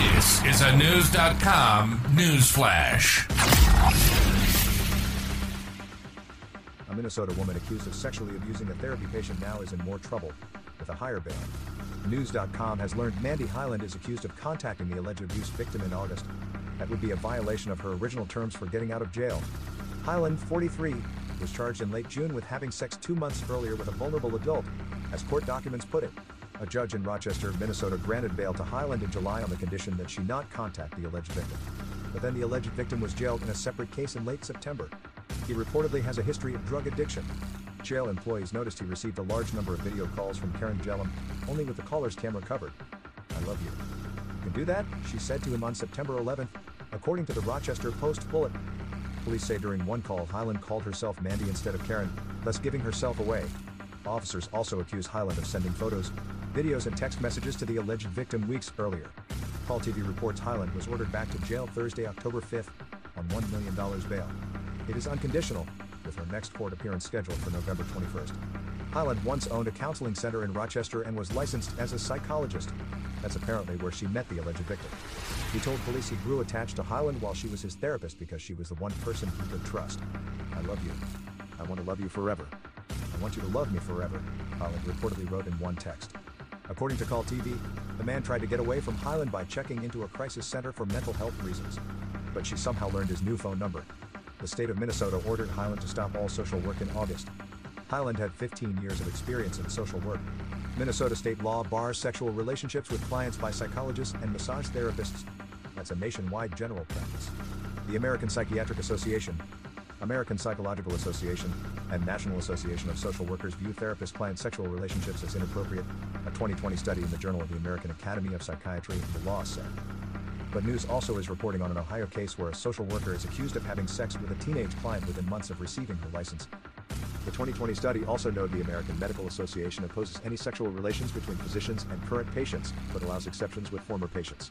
This is a News.com news flash. A Minnesota woman accused of sexually abusing a therapy patient now is in more trouble with a higher bail. News.com has learned Mandy Highland is accused of contacting the alleged abuse victim in August. That would be a violation of her original terms for getting out of jail. Highland, 43, was charged in late June with having sex two months earlier with a vulnerable adult, as court documents put it. A judge in Rochester, Minnesota granted bail to Highland in July on the condition that she not contact the alleged victim. But then the alleged victim was jailed in a separate case in late September. He reportedly has a history of drug addiction. Jail employees noticed he received a large number of video calls from Karen Jellum, only with the caller's camera covered. I love you. You can do that, she said to him on September 11th, according to the Rochester Post Bulletin. Police say during one call, Highland called herself Mandy instead of Karen, thus giving herself away. Officers also accuse Highland of sending photos, videos, and text messages to the alleged victim weeks earlier. Call TV reports Highland was ordered back to jail Thursday, October 5th, on $1 million bail. It is unconditional, with her next court appearance scheduled for November 21st. Highland once owned a counseling center in Rochester and was licensed as a psychologist. That's apparently where she met the alleged victim. He told police he grew attached to Highland while she was his therapist because she was the one person he could trust. I love you. I want to love you forever. Want you to love me forever, Highland reportedly wrote in one text. According to Call TV, the man tried to get away from Highland by checking into a crisis center for mental health reasons. But she somehow learned his new phone number. The state of Minnesota ordered Highland to stop all social work in August. Highland had 15 years of experience in social work. Minnesota state law bars sexual relationships with clients by psychologists and massage therapists. That's a nationwide general practice. The American Psychiatric Association, American Psychological Association, and National Association of Social Workers view therapist client sexual relationships as inappropriate, a 2020 study in the Journal of the American Academy of Psychiatry and the Law said. But news also is reporting on an Ohio case where a social worker is accused of having sex with a teenage client within months of receiving her license. The 2020 study also noted the American Medical Association opposes any sexual relations between physicians and current patients, but allows exceptions with former patients.